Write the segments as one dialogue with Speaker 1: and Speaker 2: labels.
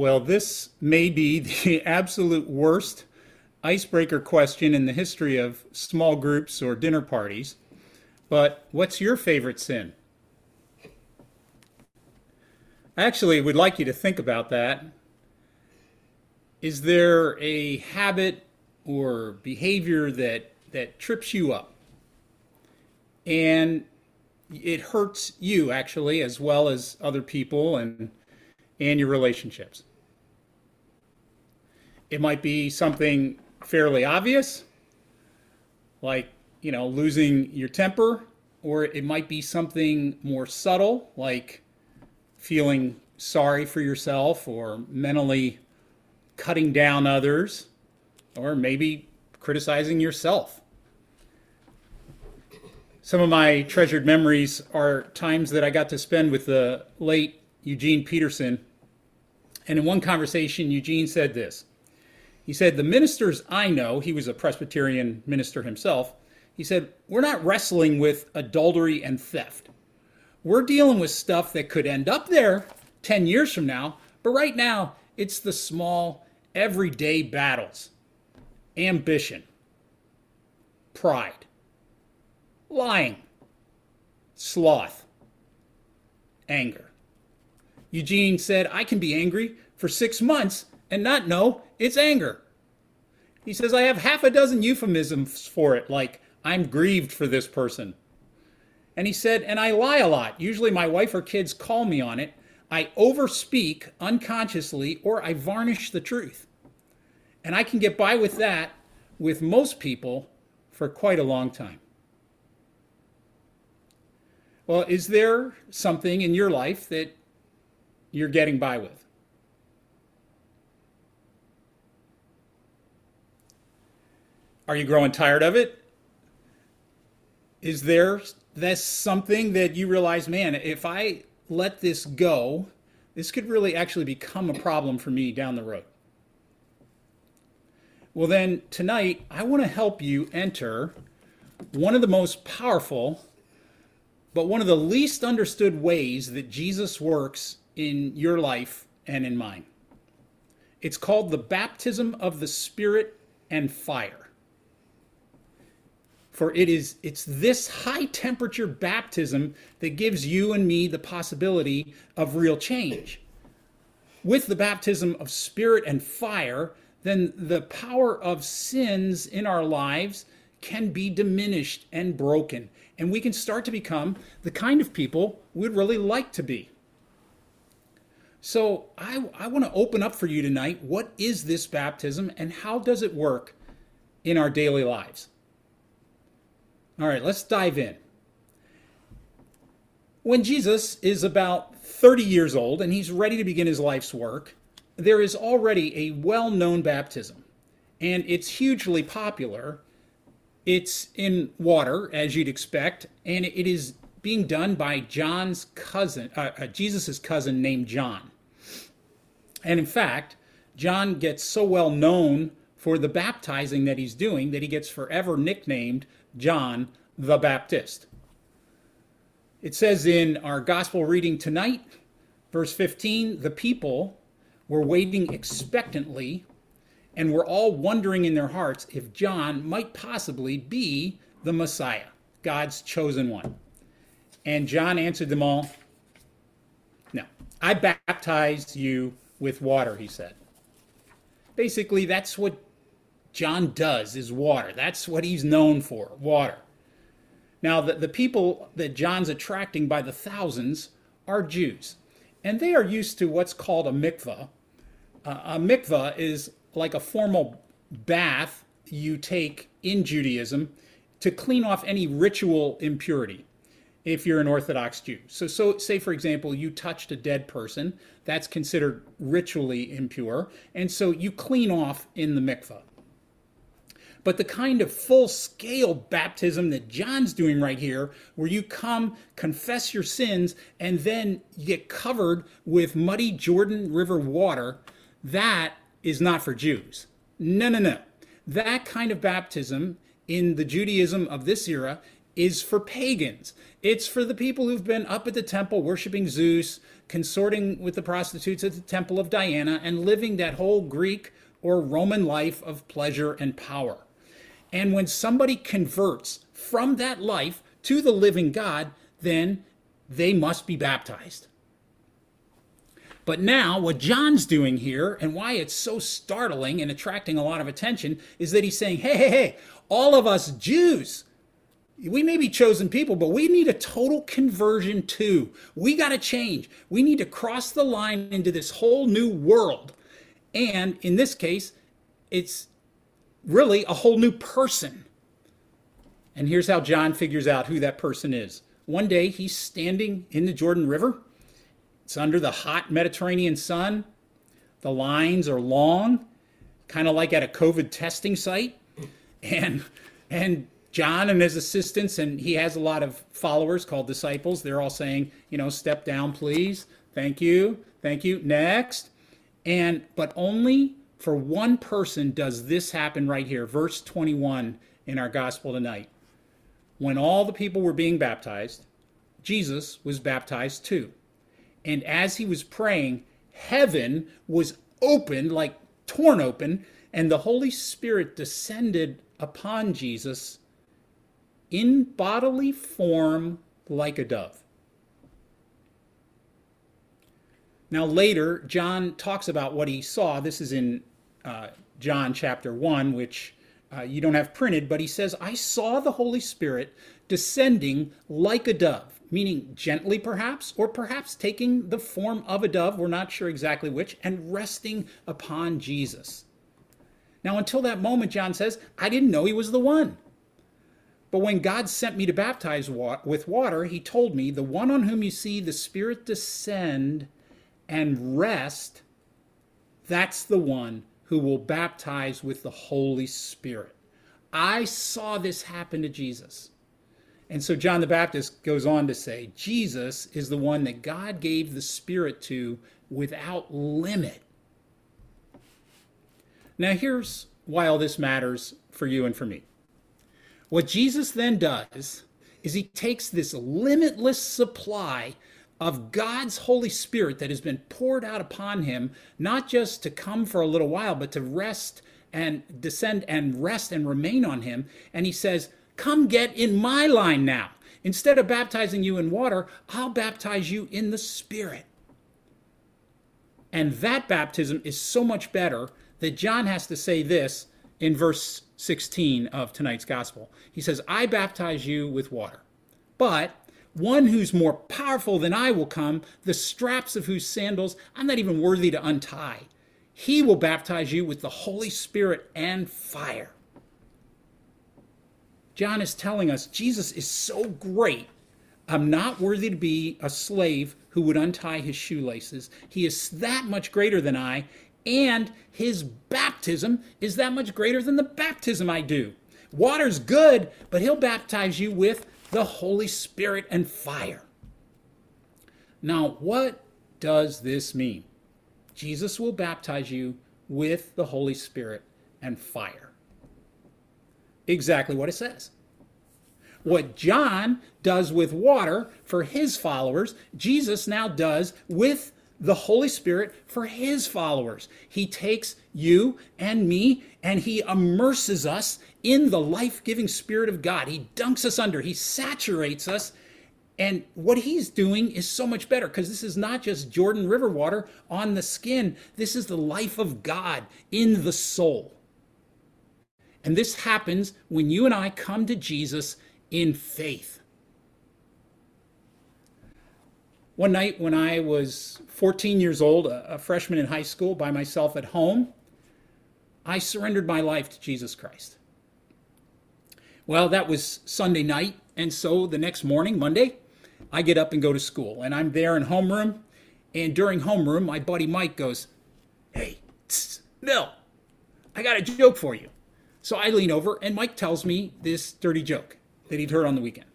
Speaker 1: Well, this may be the absolute worst icebreaker question in the history of small groups or dinner parties. But what's your favorite sin? Actually, we'd like you to think about that. Is there a habit or behavior that that trips you up? And it hurts you actually as well as other people and and your relationships. It might be something fairly obvious, like, you know, losing your temper, or it might be something more subtle, like feeling sorry for yourself or mentally cutting down others, or maybe criticizing yourself. Some of my treasured memories are times that I got to spend with the late Eugene Peterson. And in one conversation, Eugene said this He said, The ministers I know, he was a Presbyterian minister himself, he said, We're not wrestling with adultery and theft. We're dealing with stuff that could end up there 10 years from now, but right now, it's the small, everyday battles. Ambition, pride, lying, sloth, anger. Eugene said, I can be angry for six months and not know it's anger. He says, I have half a dozen euphemisms for it, like, I'm grieved for this person. And he said, and I lie a lot. Usually my wife or kids call me on it. I overspeak unconsciously or I varnish the truth. And I can get by with that with most people for quite a long time. Well, is there something in your life that you're getting by with? Are you growing tired of it? Is there this something that you realize, man, if I let this go, this could really actually become a problem for me down the road? Well, then tonight, I want to help you enter one of the most powerful, but one of the least understood ways that Jesus works in your life and in mine. It's called the baptism of the Spirit and fire. For it is it's this high temperature baptism that gives you and me the possibility of real change. With the baptism of spirit and fire, then the power of sins in our lives can be diminished and broken. And we can start to become the kind of people we'd really like to be. So I, I want to open up for you tonight what is this baptism and how does it work in our daily lives? All right, let's dive in. When Jesus is about 30 years old and he's ready to begin his life's work, there is already a well known baptism, and it's hugely popular. It's in water, as you'd expect, and it is being done by John's cousin, uh, uh, Jesus' cousin named John. And in fact, John gets so well known for the baptizing that he's doing that he gets forever nicknamed John the Baptist. It says in our gospel reading tonight, verse 15, the people were waiting expectantly and were all wondering in their hearts if John might possibly be the Messiah, God's chosen one. And John answered them all, No, I baptize you with water, he said. Basically, that's what John does is water. That's what he's known for, water. Now, the, the people that John's attracting by the thousands are Jews, and they are used to what's called a mikvah, uh, a mikvah is like a formal bath you take in Judaism to clean off any ritual impurity if you're an Orthodox Jew. So, so say for example, you touched a dead person, that's considered ritually impure, and so you clean off in the mikvah. But the kind of full scale baptism that John's doing right here, where you come, confess your sins, and then you get covered with muddy Jordan River water, that is not for Jews. No, no, no. That kind of baptism in the Judaism of this era is for pagans. It's for the people who've been up at the temple worshiping Zeus, consorting with the prostitutes at the temple of Diana, and living that whole Greek or Roman life of pleasure and power. And when somebody converts from that life to the living God, then they must be baptized. But now, what John's doing here, and why it's so startling and attracting a lot of attention, is that he's saying, hey, hey, hey, all of us Jews, we may be chosen people, but we need a total conversion too. We got to change. We need to cross the line into this whole new world. And in this case, it's really a whole new person. And here's how John figures out who that person is. One day he's standing in the Jordan River. It's under the hot Mediterranean sun. The lines are long, kind of like at a COVID testing site. And and John and his assistants, and he has a lot of followers called disciples. They're all saying, you know, step down, please. Thank you. Thank you. Next. And, but only for one person does this happen right here. Verse 21 in our gospel tonight. When all the people were being baptized, Jesus was baptized too. And as he was praying, heaven was opened, like torn open, and the Holy Spirit descended upon Jesus in bodily form like a dove. Now, later, John talks about what he saw. This is in uh, John chapter 1, which uh, you don't have printed, but he says, I saw the Holy Spirit descending like a dove, meaning gently perhaps, or perhaps taking the form of a dove, we're not sure exactly which, and resting upon Jesus. Now, until that moment, John says, I didn't know he was the one. But when God sent me to baptize with water, he told me, The one on whom you see the Spirit descend and rest, that's the one who will baptize with the Holy Spirit. I saw this happen to Jesus. And so John the Baptist goes on to say, Jesus is the one that God gave the Spirit to without limit. Now, here's why all this matters for you and for me. What Jesus then does is he takes this limitless supply of God's Holy Spirit that has been poured out upon him, not just to come for a little while, but to rest and descend and rest and remain on him. And he says, Come get in my line now. Instead of baptizing you in water, I'll baptize you in the Spirit. And that baptism is so much better that John has to say this in verse 16 of tonight's gospel. He says, I baptize you with water, but one who's more powerful than I will come, the straps of whose sandals I'm not even worthy to untie. He will baptize you with the Holy Spirit and fire. John is telling us Jesus is so great. I'm not worthy to be a slave who would untie his shoelaces. He is that much greater than I, and his baptism is that much greater than the baptism I do. Water's good, but he'll baptize you with the Holy Spirit and fire. Now, what does this mean? Jesus will baptize you with the Holy Spirit and fire. Exactly what it says. What John does with water for his followers, Jesus now does with the Holy Spirit for his followers. He takes you and me and he immerses us in the life giving Spirit of God. He dunks us under, he saturates us. And what he's doing is so much better because this is not just Jordan River water on the skin. This is the life of God in the soul. And this happens when you and I come to Jesus in faith. One night when I was 14 years old, a, freshman in high school, by myself at home, I surrendered my life to Jesus Christ. Well, that was Sunday night, and so the next morning, Monday, I get up and go to school, and I'm there in homeroom. And during homeroom, my buddy Mike goes, Hey, tss, Bill, I got a joke for you. So I lean over, and Mike tells me this dirty joke that he'd heard on the weekend.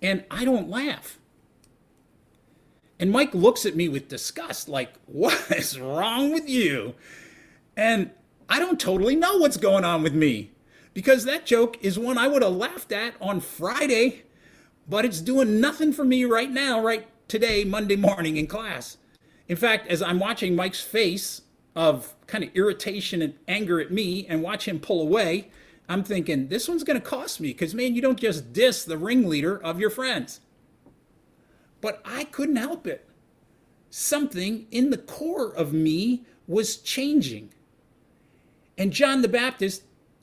Speaker 1: And I don't laugh. And Mike looks at me with disgust, like, what is wrong with you? And I don't totally know what's going on with me because that joke is one I would have laughed at on Friday, but it's doing nothing for me right now, right today, Monday morning in class. In fact, as I'm watching Mike's face of kind of irritation and anger at me and watch him pull away, I'm thinking, this one's going to cost me because, man, you don't just diss the ringleader of your friends. But I couldn't help it. Something in the core of me was changing. And John the Baptist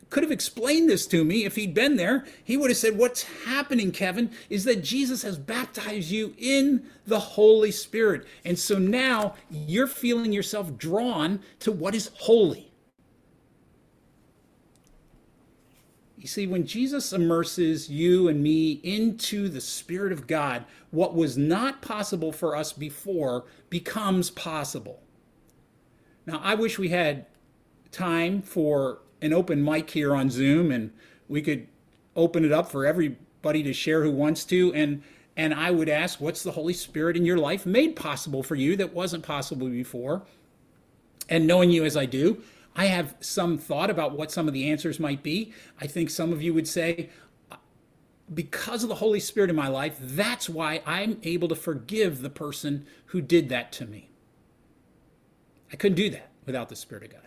Speaker 1: could have explained this to me if he'd been there. He would have said, What's happening, Kevin, is that Jesus has baptized you in the Holy Spirit. And so now you're feeling yourself drawn to what is holy. You see, when Jesus immerses you and me into the Spirit of God, what was not possible for us before becomes possible. Now, I wish we had time for an open mic here on Zoom and we could open it up for everybody to share who wants to. And and I would ask, what's the Holy Spirit in your life made possible for you that wasn't possible before? And knowing you as I do, I have some thought about what some of the answers might be. I think some of you would say, because of the Holy Spirit in my life, that's why I'm able to forgive the person who did that to me. I couldn't do that without the Spirit of God.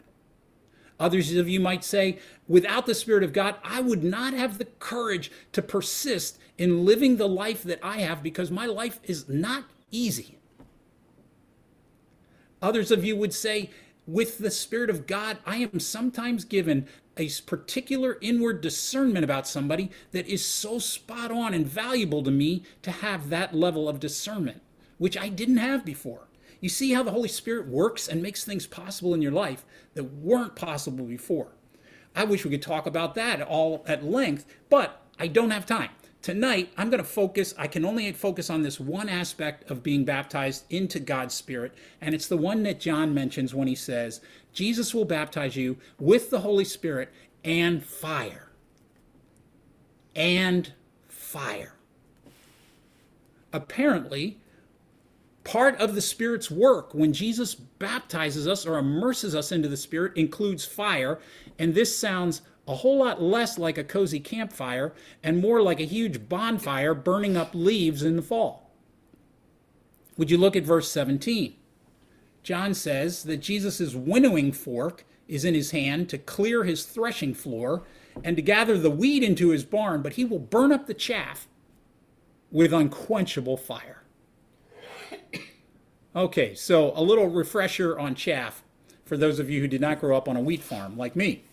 Speaker 1: Others of you might say, without the Spirit of God, I would not have the courage to persist in living the life that I have because my life is not easy. Others of you would say, with the Spirit of God, I am sometimes given a particular inward discernment about somebody that is so spot on and valuable to me to have that level of discernment, which I didn't have before. You see how the Holy Spirit works and makes things possible in your life that weren't possible before. I wish we could talk about that all at length, but I don't have time. Tonight, I'm going to focus, I can only focus on this one aspect of being baptized into God's Spirit, and it's the one that John mentions when he says, Jesus will baptize you with the Holy Spirit and fire. And fire. Apparently, part of the Spirit's work when Jesus baptizes us or immerses us into the Spirit includes fire, and this sounds a whole lot less like a cozy campfire and more like a huge bonfire burning up leaves in the fall. Would you look at verse 17? John says that Jesus' winnowing fork is in his hand to clear his threshing floor and to gather the wheat into his barn, but he will burn up the chaff with unquenchable fire. Okay, so a little refresher on chaff for those of you who did not grow up on a wheat farm like me.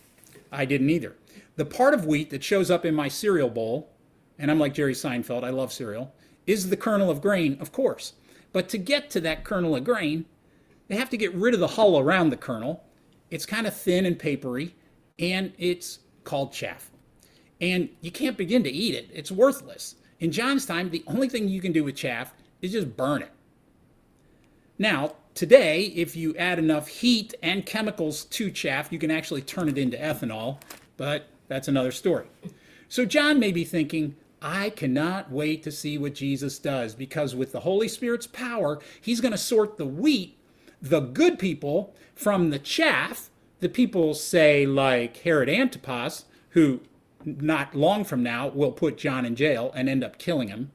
Speaker 1: I didn't either. The part of wheat that shows up in my cereal bowl, and I'm like Jerry Seinfeld, I love cereal, is the kernel of grain, of course. But to get to that kernel of grain, they have to get rid of the hull around the kernel. It's kind of thin and papery, and it's called chaff. And you can't begin to eat it, it's worthless. In John's time, the only thing you can do with chaff is just burn it. Now, Today, if you add enough heat and chemicals to chaff, you can actually turn it into ethanol, but that's another story. So John may be thinking, I cannot wait to see what Jesus does because with the Holy Spirit's power, he's going to sort the wheat, the good people, from the chaff, the people say like Herod Antipas, who not long from now will put John in jail and end up killing him.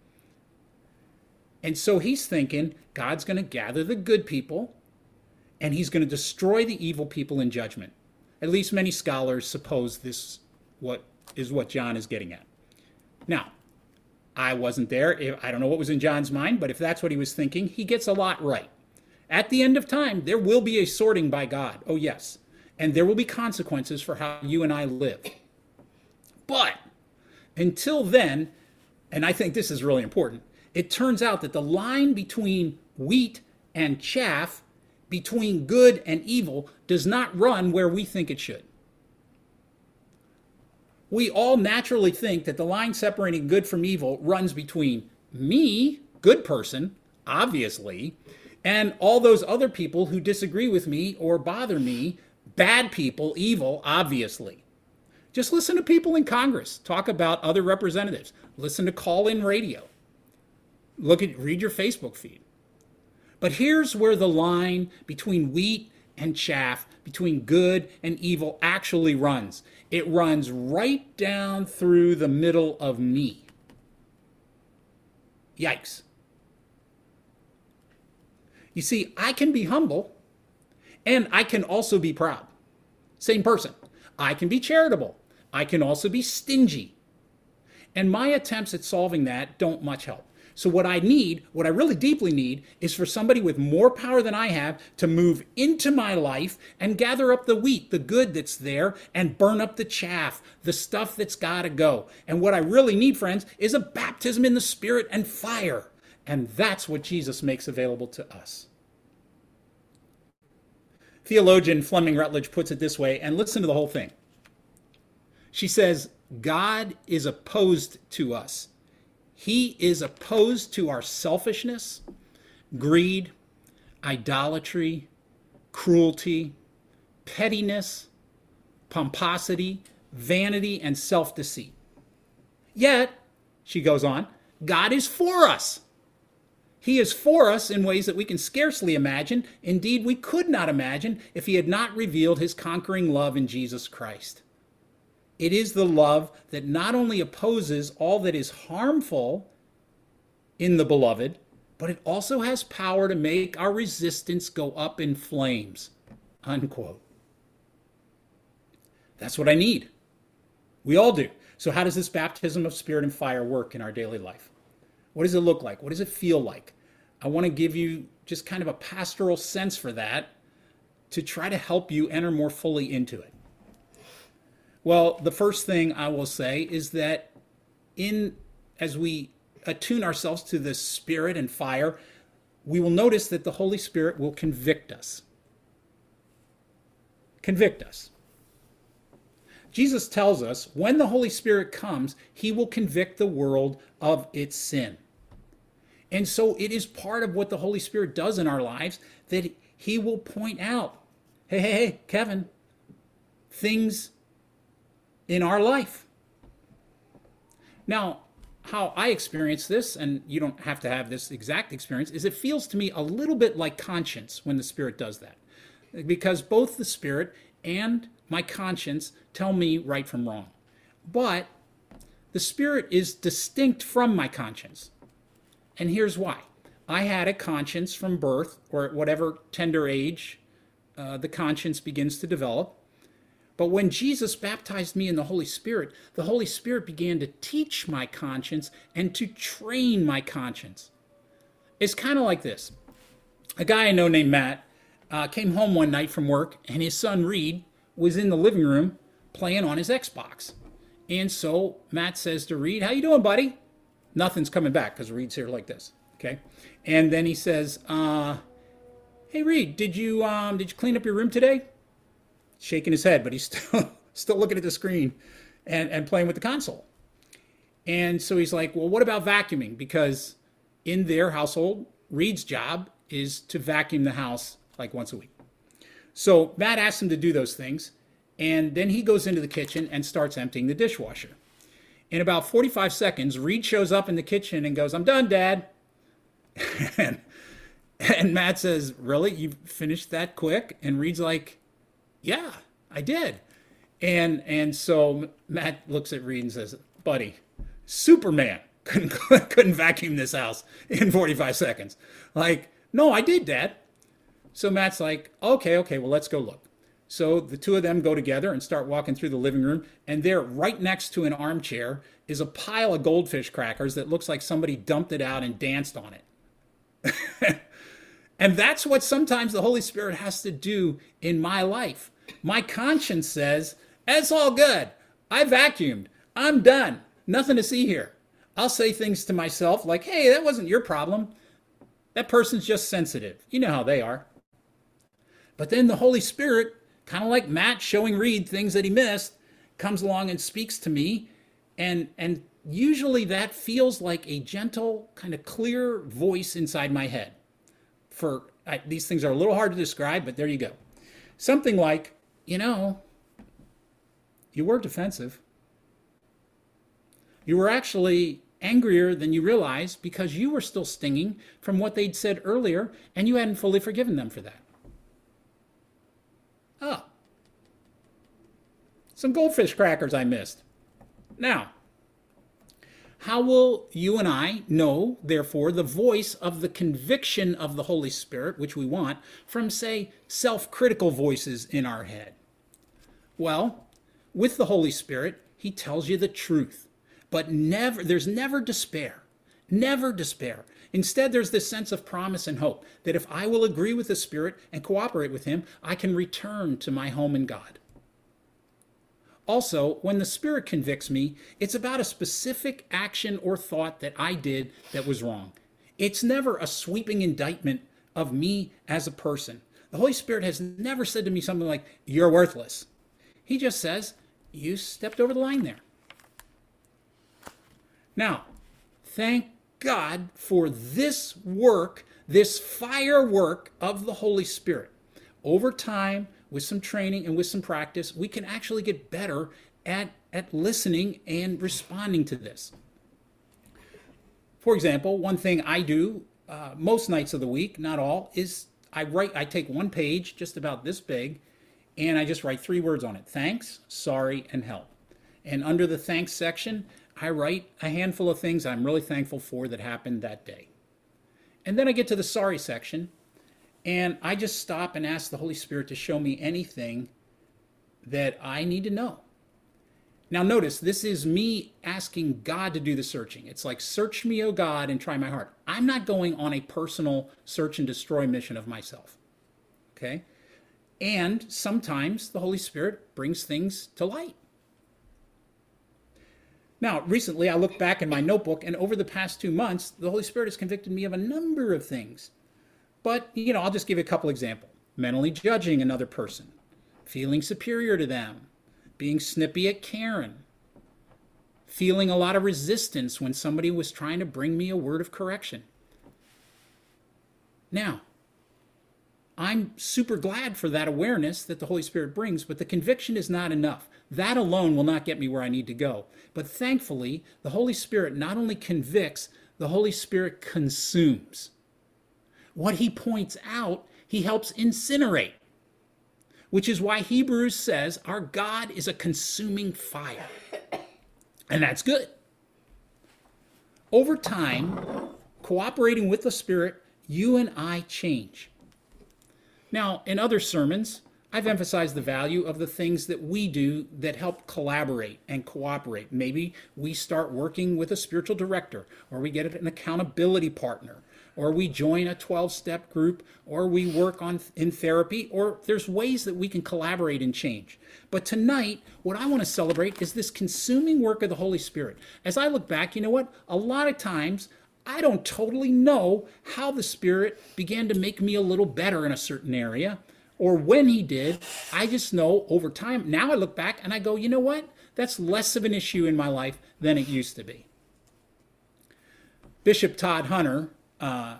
Speaker 1: And so he's thinking God's going to gather the good people and he's going to destroy the evil people in judgment. At least many scholars suppose this what is what John is getting at. Now, I wasn't there. I don't know what was in John's mind, but if that's what he was thinking, he gets a lot right. At the end of time, there will be a sorting by God. Oh, yes. And there will be consequences for how you and I live. But until then, and I think this is really important, it turns out that the line between wheat and chaff, between good and evil, does not run where we think it should. We all naturally think that the line separating good from evil runs between me, good person, obviously, and all those other people who disagree with me or bother me, bad people, evil, obviously. Just listen to people in Congress talk about other representatives. Listen to call in radio look at read your Facebook feed. But here's where the line between wheat and chaff, between good and evil actually runs. It runs right down through the middle of me. Yikes. You see, I can be humble and I can also be proud. Same person. I can be charitable. I can also be stingy. And my attempts at solving that don't much help. So, what I need, what I really deeply need, is for somebody with more power than I have to move into my life and gather up the wheat, the good that's there, and burn up the chaff, the stuff that's got to go. And what I really need, friends, is a baptism in the Spirit and fire. And that's what Jesus makes available to us. Theologian Fleming Rutledge puts it this way, and listen to the whole thing. She says, God is opposed to us. He is opposed to our selfishness, greed, idolatry, cruelty, pettiness, pomposity, vanity, and self deceit. Yet, she goes on, God is for us. He is for us in ways that we can scarcely imagine. Indeed, we could not imagine if He had not revealed His conquering love in Jesus Christ. It is the love that not only opposes all that is harmful in the beloved, but it also has power to make our resistance go up in flames. Unquote. That's what I need. We all do. So, how does this baptism of spirit and fire work in our daily life? What does it look like? What does it feel like? I want to give you just kind of a pastoral sense for that to try to help you enter more fully into it. Well, the first thing I will say is that in as we attune ourselves to the spirit and fire, we will notice that the Holy Spirit will convict us. Convict us. Jesus tells us when the Holy Spirit comes, he will convict the world of its sin. And so it is part of what the Holy Spirit does in our lives that he will point out hey, hey, hey, Kevin, things in our life. Now, how I experience this, and you don't have to have this exact experience, is it feels to me a little bit like conscience when the Spirit does that. Because both the Spirit and my conscience tell me right from wrong. But the Spirit is distinct from my conscience. And here's why I had a conscience from birth, or at whatever tender age uh, the conscience begins to develop. But when Jesus baptized me in the Holy Spirit, the Holy Spirit began to teach my conscience and to train my conscience. It's kind of like this a guy I know named Matt uh, came home one night from work, and his son Reed was in the living room playing on his Xbox. And so Matt says to Reed, How you doing, buddy? Nothing's coming back because Reed's here like this. Okay. And then he says, uh, Hey Reed, did you um, did you clean up your room today? Shaking his head, but he's still still looking at the screen and, and playing with the console. And so he's like, Well, what about vacuuming? Because in their household, Reed's job is to vacuum the house like once a week. So Matt asks him to do those things, and then he goes into the kitchen and starts emptying the dishwasher. In about 45 seconds, Reed shows up in the kitchen and goes, I'm done, Dad. and, and Matt says, Really? You finished that quick? And Reed's like, Yeah, I did. And and so Matt looks at Reed and says, Buddy, Superman couldn't couldn't vacuum this house in 45 seconds. Like, no, I did, Dad. So Matt's like, okay, okay, well, let's go look. So the two of them go together and start walking through the living room, and there, right next to an armchair, is a pile of goldfish crackers that looks like somebody dumped it out and danced on it. and that's what sometimes the Holy Spirit has to do in my life. My conscience says, it's all good. I vacuumed. I'm done. Nothing to see here. I'll say things to myself like, hey, that wasn't your problem. That person's just sensitive. You know how they are. But then the Holy Spirit kind of like Matt showing Reed things that he missed, comes along and speaks to me. And, and usually that feels like a gentle, kind of clear voice inside my head for I, these things are a little hard to describe, but there you go. Something like, you know, you were defensive. You were actually angrier than you realized because you were still stinging from what they'd said earlier and you hadn't fully forgiven them for that. Oh, some goldfish crackers I missed. Now, how will you and I know, therefore, the voice of the conviction of the Holy Spirit, which we want, from, say, self critical voices in our head? Well, with the Holy Spirit, He tells you the truth, but never, there's never despair. Never despair. Instead, there's this sense of promise and hope that if I will agree with the Spirit and cooperate with Him, I can return to my home in God. Also, when the Spirit convicts me, it's about a specific action or thought that I did that was wrong. It's never a sweeping indictment of me as a person. The Holy Spirit has never said to me something like, You're worthless. He just says, You stepped over the line there. Now, thank God for this work, this firework of the Holy Spirit. Over time, with some training and with some practice, we can actually get better at, at listening and responding to this. For example, one thing I do uh, most nights of the week, not all, is I write, I take one page just about this big and I just write three words on it thanks, sorry, and help. And under the thanks section, I write a handful of things I'm really thankful for that happened that day. And then I get to the sorry section and I just stop and ask the Holy Spirit to show me anything that I need to know. Now, notice this is me asking God to do the searching. It's like, search me, O God, and try my heart. I'm not going on a personal search and destroy mission of myself. Okay? And sometimes the Holy Spirit brings things to light. Now, recently I looked back in my notebook, and over the past two months, the Holy Spirit has convicted me of a number of things but, you know, I'll just give you a couple examples. Mentally judging another person, feeling superior to them, being snippy at Karen, feeling a lot of resistance when somebody was trying to bring me a word of correction. Now, I'm super glad for that awareness that the Holy Spirit brings, but the conviction is not enough. That alone will not get me where I need to go. But thankfully, the Holy Spirit not only convicts, the Holy Spirit consumes. What he points out, he helps incinerate, which is why Hebrews says our God is a consuming fire. And that's good. Over time, cooperating with the Spirit, you and I change. Now, in other sermons, I've emphasized the value of the things that we do that help collaborate and cooperate. Maybe we start working with a spiritual director, or we get an accountability partner, or we join a 12 step group, or we work on in therapy, or there's ways that we can collaborate and change. But tonight, what I want to celebrate is this consuming work of the Holy Spirit. As I look back, you know what? A lot of times, I don't totally know how the Spirit began to make me a little better in a certain area or when he did. I just know over time. Now I look back and I go, you know what? That's less of an issue in my life than it used to be. Bishop Todd Hunter uh,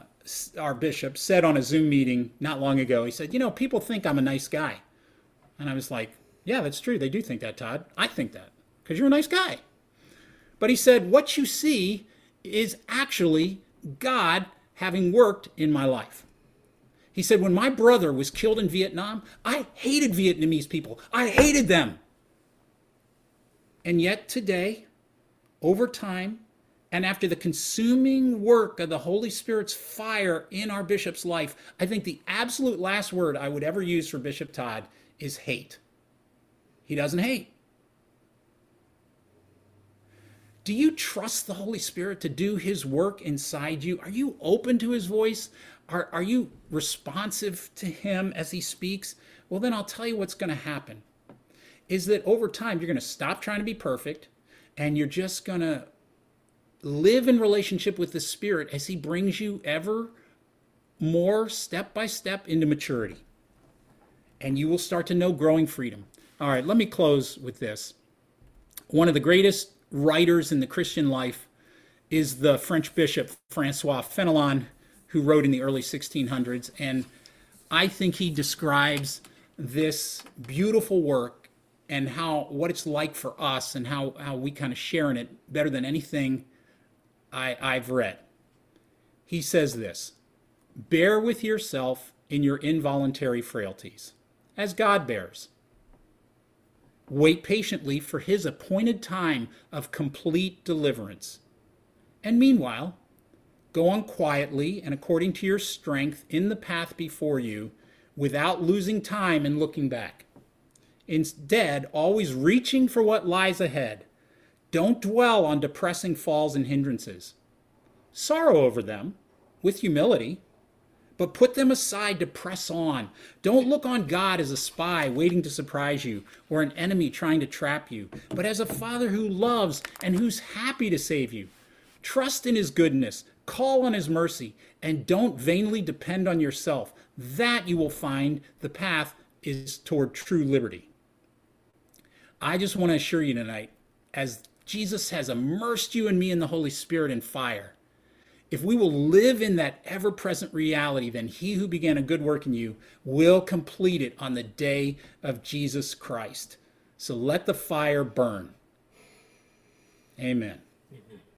Speaker 1: our bishop, said on a Zoom meeting not long ago, he said, You know, people think I'm a nice guy. And I was like, Yeah, that's true. They do think that, Todd. I think that because you're a nice guy. But he said, What you see is actually God having worked in my life. He said, When my brother was killed in Vietnam, I hated Vietnamese people. I hated them. And yet today, over time, and after the consuming work of the Holy Spirit's fire in our bishop's life, I think the absolute last word I would ever use for Bishop Todd is hate. He doesn't hate. Do you trust the Holy Spirit to do his work inside you? Are you open to his voice? Are, are you responsive to him as he speaks? Well, then I'll tell you what's going to happen is that over time you're going to stop trying to be perfect and you're just going to live in relationship with the Spirit as He brings you ever more step by step into maturity. And you will start to know growing freedom. All right, let me close with this. One of the greatest writers in the Christian life is the French bishop Francois Fenelon, who wrote in the early 1600s. And I think he describes this beautiful work and how what it's like for us and how, how we kind of share in it better than anything I, I've read. He says this Bear with yourself in your involuntary frailties, as God bears. Wait patiently for his appointed time of complete deliverance. And meanwhile, go on quietly and according to your strength in the path before you without losing time and looking back. Instead, always reaching for what lies ahead. Don't dwell on depressing falls and hindrances. Sorrow over them with humility, but put them aside to press on. Don't look on God as a spy waiting to surprise you or an enemy trying to trap you, but as a father who loves and who's happy to save you. Trust in his goodness, call on his mercy, and don't vainly depend on yourself. That you will find the path is toward true liberty. I just want to assure you tonight, as Jesus has immersed you and me in the Holy Spirit and fire, if we will live in that ever present reality, then he who began a good work in you will complete it on the day of Jesus Christ. So let the fire burn. Amen.